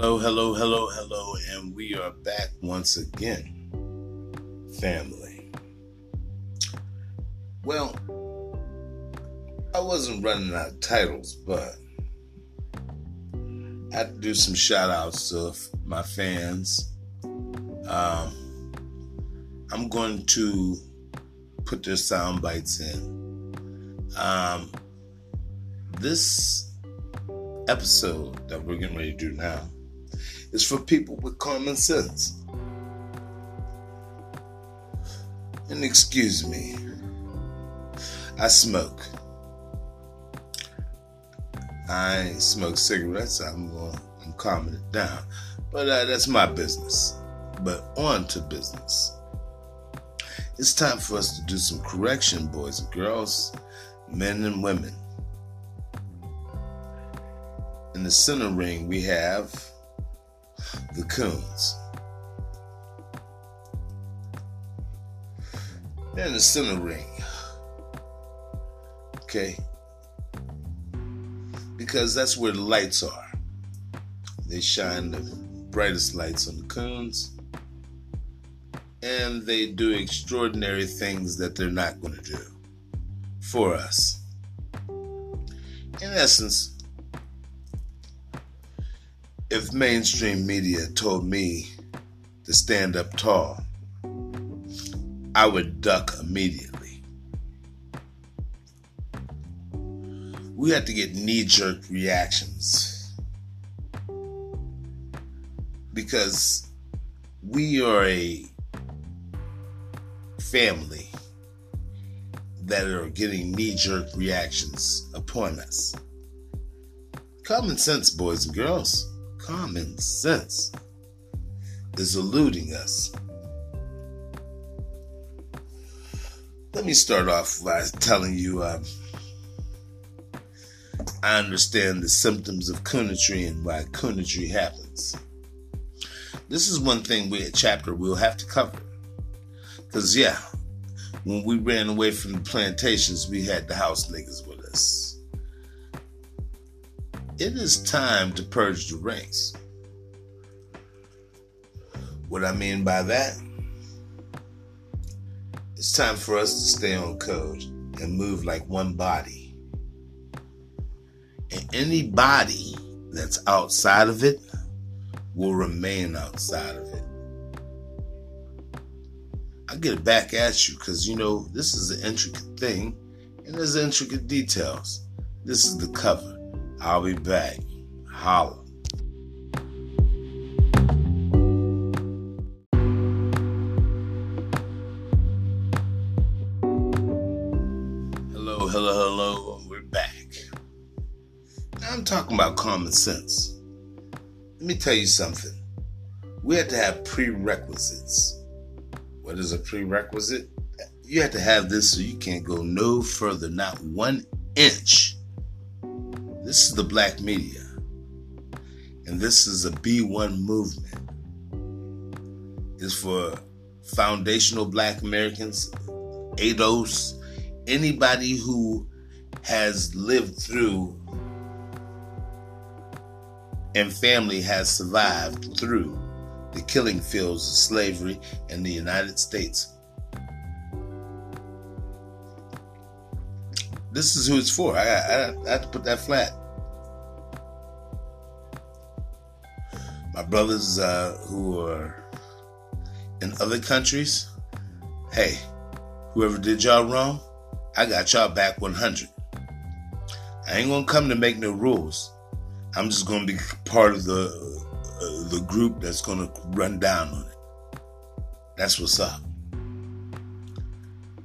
Hello, hello, hello, hello, and we are back once again, family. Well, I wasn't running out of titles, but I had to do some shout outs to my fans. Um, I'm going to put their sound bites in. Um, this episode that we're getting ready to do now is for people with common sense. And excuse me, I smoke. I smoke cigarettes. I'm going, I'm calming it down, but uh, that's my business. But on to business. It's time for us to do some correction, boys and girls, men and women. In the center ring, we have the Coons. They're the center ring. Okay? Because that's where the lights are. They shine the brightest lights on the Coons. And they do extraordinary things that they're not going to do for us. In essence, if mainstream media told me to stand up tall, I would duck immediately. We have to get knee jerk reactions because we are a family that are getting knee jerk reactions upon us. Common sense, boys and girls common sense is eluding us. Let me start off by telling you um, I understand the symptoms of coonetry and why coonetry happens. This is one thing we at chapter we'll have to cover. Because, yeah, when we ran away from the plantations, we had the house niggas with us it is time to purge the ranks. What I mean by that, it's time for us to stay on code and move like one body. And any body that's outside of it will remain outside of it. I get back at you because you know this is an intricate thing and there's intricate details. This is the cover. I'll be back. Holla. Hello, hello, hello. We're back. Now I'm talking about common sense. Let me tell you something. We have to have prerequisites. What is a prerequisite? You have to have this so you can't go no further, not one inch this is the black media. And this is a B1 movement. It's for foundational black Americans, ADOS, anybody who has lived through and family has survived through the killing fields of slavery in the United States. This is who it's for. I, I, I have to put that flat. My brothers uh, who are in other countries, hey, whoever did y'all wrong, I got y'all back 100. I ain't gonna come to make no rules. I'm just gonna be part of the uh, the group that's gonna run down on it. That's what's up.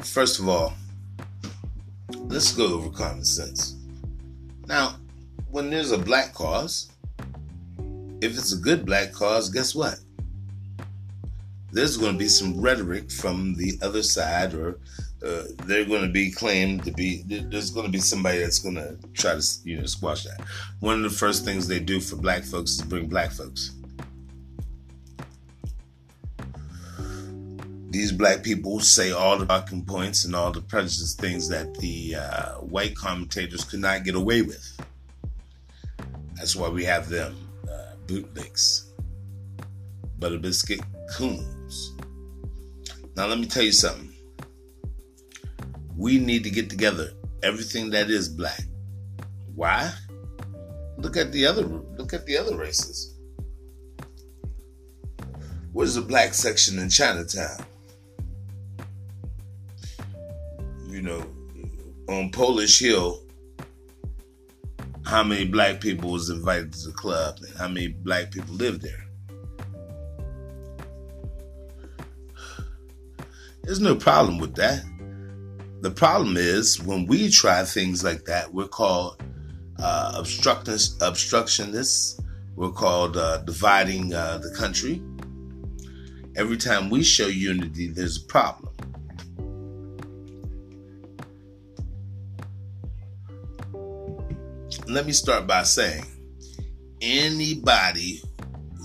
First of all, let's go over common sense. Now, when there's a black cause, if it's a good black cause, guess what? There's going to be some rhetoric from the other side, or uh, they're going to be claimed to be. There's going to be somebody that's going to try to, you know, squash that. One of the first things they do for black folks is bring black folks. These black people say all the talking points and all the prejudice things that the uh, white commentators could not get away with. That's why we have them bootlicks, butter biscuit coons. Now let me tell you something. We need to get together everything that is black. Why? Look at the other look at the other races. Where's the black section in Chinatown? You know, on Polish Hill, how many black people was invited to the club and how many black people lived there? There's no problem with that. The problem is when we try things like that, we're called uh, obstructionists, obstructionists. We're called uh, dividing uh, the country. Every time we show unity, there's a problem. Let me start by saying anybody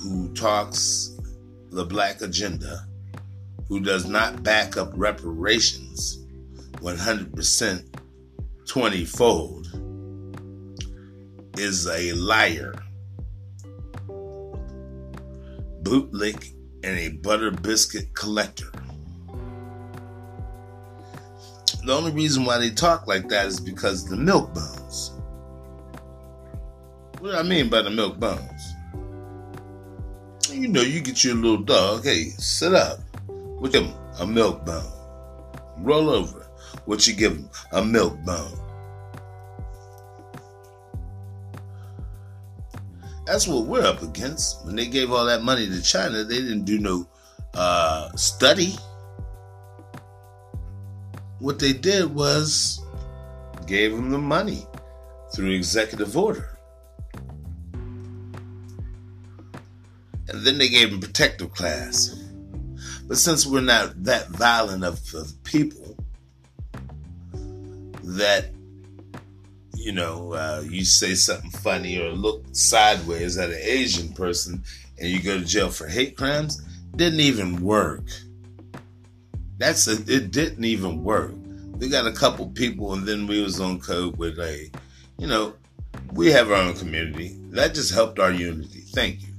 who talks the black agenda, who does not back up reparations 100% 20 fold, is a liar. Bootlick and a butter biscuit collector. The only reason why they talk like that is because the milk bones. What I mean by the milk bones? You know, you get your little dog, hey, sit up. What him? A milk bone. Roll over. What you give him? A milk bone. That's what we're up against. When they gave all that money to China, they didn't do no uh, study. What they did was gave them the money through executive order. And then they gave them protective class. But since we're not that violent of, of people, that you know, uh, you say something funny or look sideways at an Asian person and you go to jail for hate crimes, didn't even work. That's a, it didn't even work. We got a couple people and then we was on code with a, you know, we have our own community. That just helped our unity. Thank you.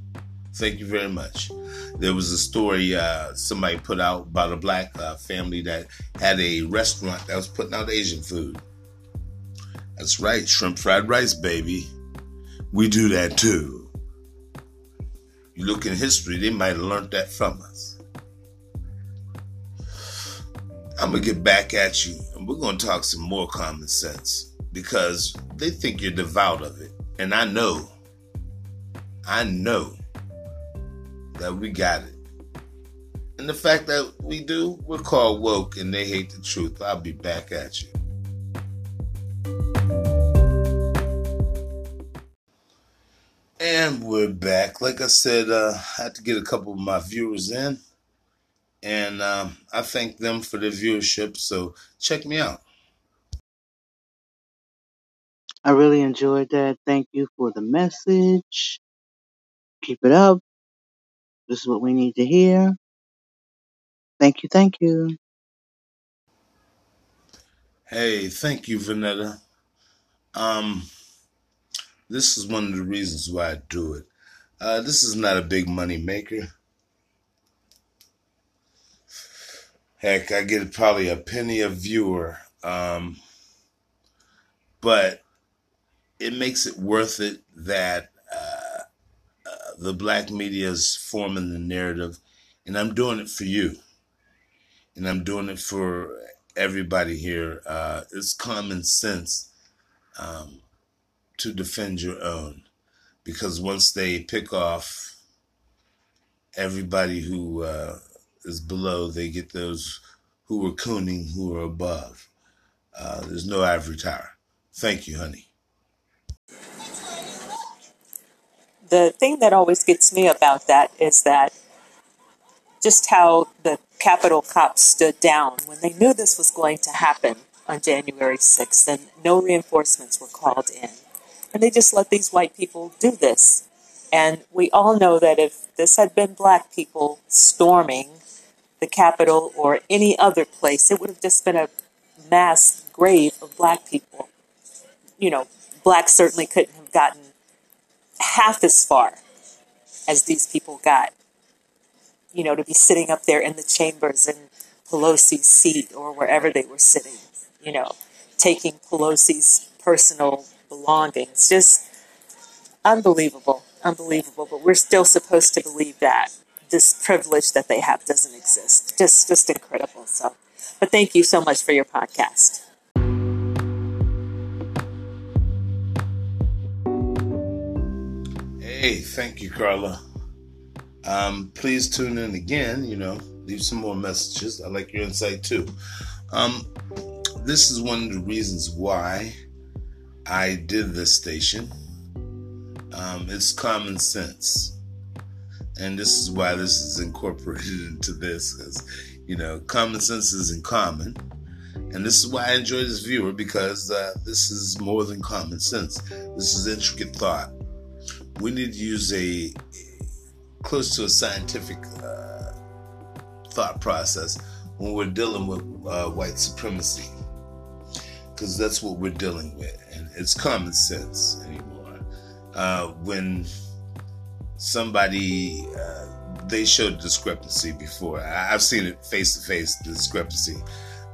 Thank you very much. There was a story uh, somebody put out about a black uh, family that had a restaurant that was putting out Asian food that's right, shrimp fried rice, baby. We do that too. You look in history, they might have learned that from us. I'm going to get back at you and we're going to talk some more common sense because they think you're devout of it. And I know, I know that we got it. And the fact that we do, we're called woke and they hate the truth. I'll be back at you. And we're back. Like I said, uh, I had to get a couple of my viewers in, and um, I thank them for their viewership. So check me out. I really enjoyed that. Thank you for the message. Keep it up. This is what we need to hear. Thank you. Thank you. Hey, thank you, Vanetta. Um, this is one of the reasons why I do it. Uh, this is not a big money maker. Heck, I get probably a penny a viewer. Um, but it makes it worth it that the black media is forming the narrative, and I'm doing it for you, and I'm doing it for everybody here. Uh, it's common sense. Um, to defend your own. Because once they pick off everybody who uh, is below, they get those who are cooning who are above. Uh, there's no ivory tower. Thank you, honey. The thing that always gets me about that is that just how the Capitol cops stood down when they knew this was going to happen on January 6th and no reinforcements were called in and they just let these white people do this. And we all know that if this had been black people storming the Capitol or any other place, it would have just been a mass grave of black people. You know, blacks certainly couldn't have gotten half as far as these people got. You know, to be sitting up there in the chambers in Pelosi's seat or wherever they were sitting, you know, taking Pelosi's personal belongings. Just unbelievable, unbelievable. But we're still supposed to believe that this privilege that they have doesn't exist. Just, just incredible. So, but thank you so much for your podcast. Hey, thank you, Carla. Um, please tune in again. You know, leave some more messages. I like your insight too. Um, this is one of the reasons why I did this station. Um, it's common sense. And this is why this is incorporated into this, because, you know, common sense is in common. And this is why I enjoy this viewer, because uh, this is more than common sense. This is intricate thought. We need to use a close to a scientific uh, thought process when we're dealing with uh, white supremacy because that's what we're dealing with, and it's common sense anymore. Uh, when somebody uh, they showed discrepancy before, I, have seen it face to face discrepancy.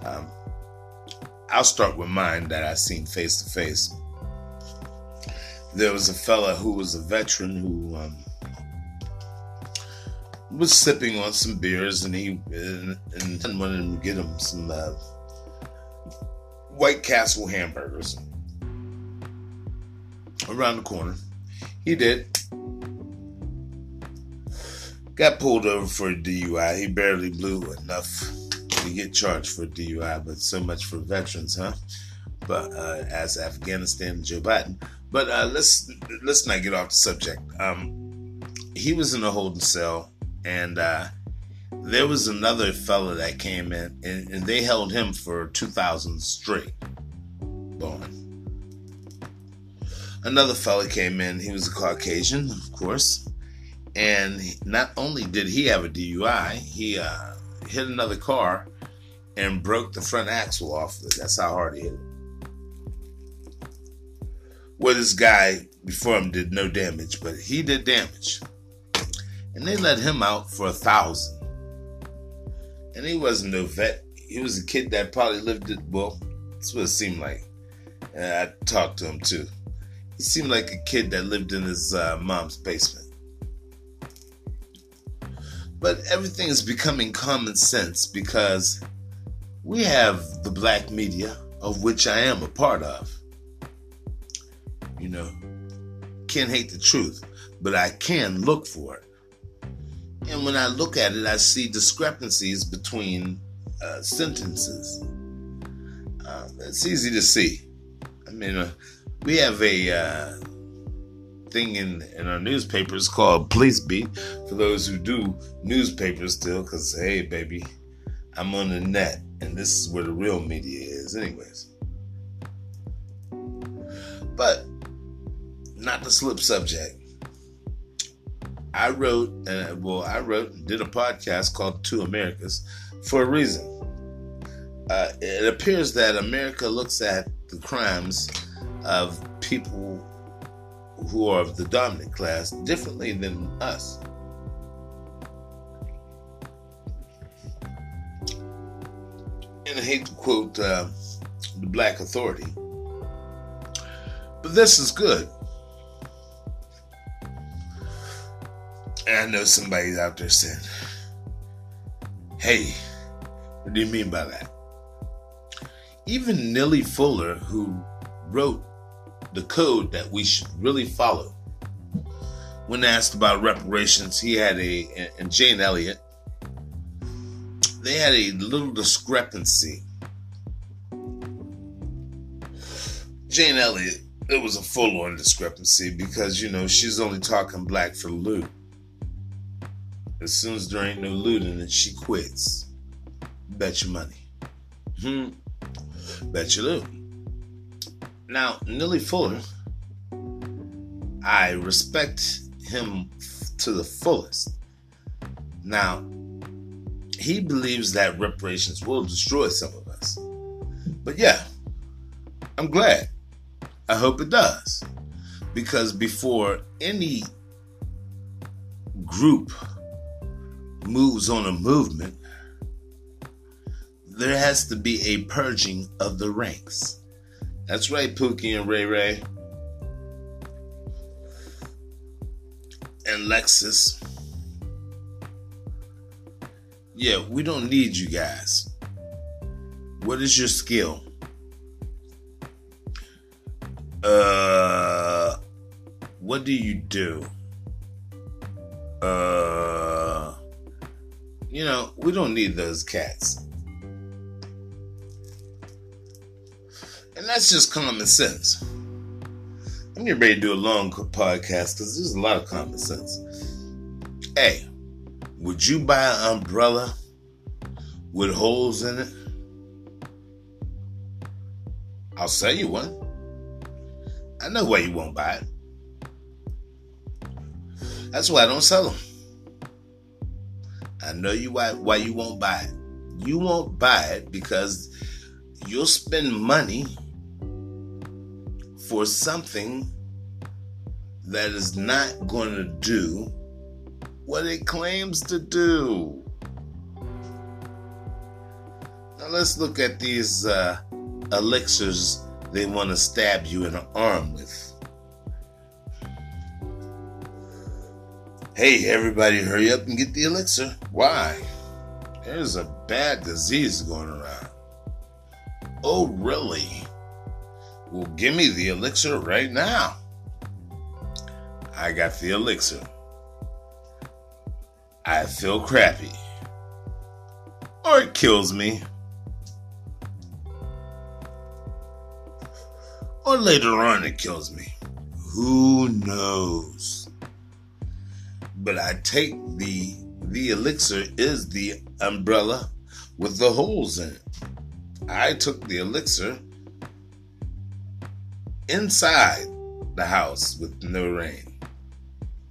Um, I'll start with mine that I've seen face to face. There was a fella who was a veteran who um, was sipping on some beers, and he and, and wanted to get him some. Uh, White Castle hamburgers around the corner. He did. Got pulled over for a DUI. He barely blew enough to get charged for DUI, but so much for veterans, huh? But uh, as Afghanistan Joe Biden. But uh, let's let's not get off the subject. Um, he was in a holding cell, and uh, there was another fella that came in and, and they held him for 2000 straight. Bond another fella came in. He was a caucasian of course. And not only did he have a dui he uh, hit another car and broke the front axle off that's how hard he hit it well this guy before him did no damage but he did damage and they let him out for a thousand and he wasn't no vet. He was a kid that probably lived it. Well, that's what it seemed like. And I talked to him too. He seemed like a kid that lived in his uh, mom's basement. But everything is becoming common sense because we have the black media, of which I am a part of. You know, can't hate the truth, but I can look for it. And when I look at it, I see discrepancies between uh, sentences. Uh, it's easy to see. I mean, uh, we have a uh, thing in, in our newspapers called Police Beat for those who do newspapers still, because, hey, baby, I'm on the net, and this is where the real media is, anyways. But, not the slip subject. I wrote, and well, I wrote and did a podcast called Two Americas for a reason. Uh, it appears that America looks at the crimes of people who are of the dominant class differently than us. And I hate to quote uh, the Black Authority, but this is good I know somebody's out there saying, hey, what do you mean by that? Even Neely Fuller, who wrote the code that we should really follow, when asked about reparations, he had a, and Jane Elliott, they had a little discrepancy. Jane Elliott, it was a full on discrepancy because, you know, she's only talking black for loot. As soon as there ain't no looting, then she quits. Bet your money. Hmm. Bet you loot. Now, Neely Fuller, I respect him to the fullest. Now, he believes that reparations will destroy some of us. But yeah, I'm glad. I hope it does. Because before any group moves on a movement, there has to be a purging of the ranks. That's right, Pookie and Ray Ray. And Lexus. Yeah, we don't need you guys. What is your skill? Uh, what do you do? Uh, you know, we don't need those cats. And that's just common sense. I'm getting ready to do a long podcast because there's a lot of common sense. Hey, would you buy an umbrella with holes in it? I'll sell you one. I know why you won't buy it. That's why I don't sell them. Know you why why you won't buy it. You won't buy it because you'll spend money for something that is not going to do what it claims to do. Now let's look at these uh, elixirs they want to stab you in the arm with. Hey, everybody, hurry up and get the elixir. Why? There's a bad disease going around. Oh, really? Well, give me the elixir right now. I got the elixir. I feel crappy. Or it kills me. Or later on it kills me. Who knows? But I take the the elixir is the umbrella with the holes in it. I took the elixir inside the house with no rain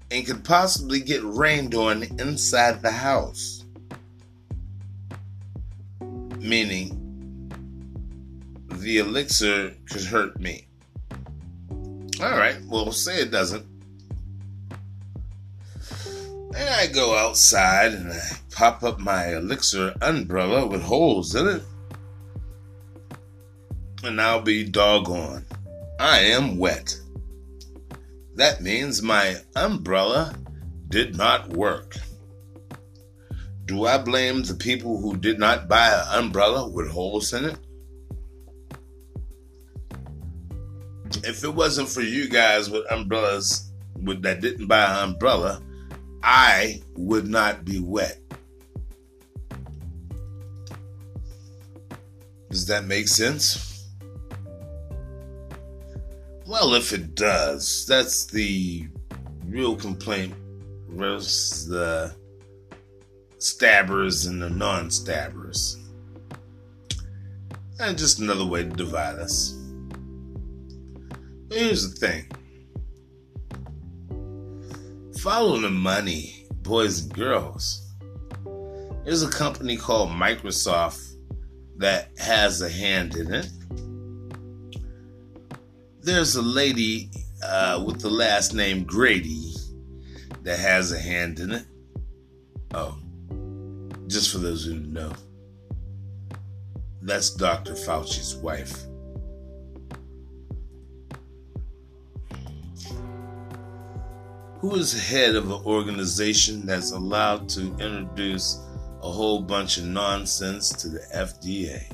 and could possibly get rained on inside the house. Meaning, the elixir could hurt me. Alright, well, say it doesn't. And I go outside and I pop up my elixir umbrella with holes in it. And I'll be doggone. I am wet. That means my umbrella did not work. Do I blame the people who did not buy an umbrella with holes in it? If it wasn't for you guys with umbrellas with, that didn't buy an umbrella, I would not be wet. Does that make sense? Well, if it does, that's the real complaint versus the stabbers and the non stabbers. And just another way to divide us. But here's the thing follow the money, boys and girls. There's a company called Microsoft that has a hand in it there's a lady uh, with the last name Grady that has a hand in it. Oh, just for those who know, that's Dr. Fauci's wife. Who is head of an organization that's allowed to introduce a whole bunch of nonsense to the FDA?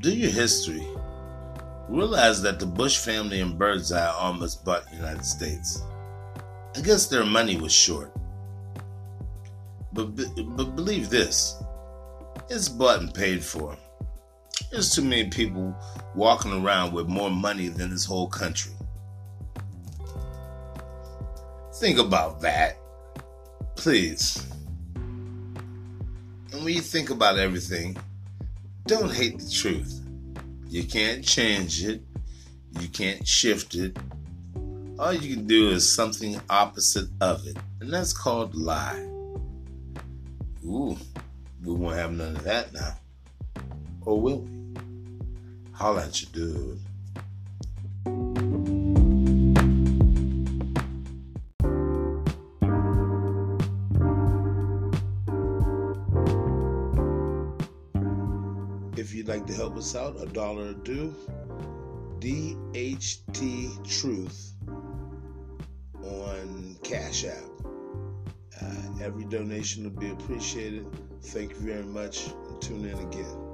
Do your history. Realize that the Bush family and Birdseye almost bought the United States. I guess their money was short. But, but believe this it's bought and paid for. There's too many people walking around with more money than this whole country. Think about that, please. And when you think about everything, don't hate the truth. You can't change it, you can't shift it. All you can do is something opposite of it, and that's called lie. Ooh, we won't have none of that now or will we? Holla at you, dude. If you'd like to help us out, a dollar or two, DHT Truth on Cash App. Uh, every donation will be appreciated. Thank you very much. Tune in again.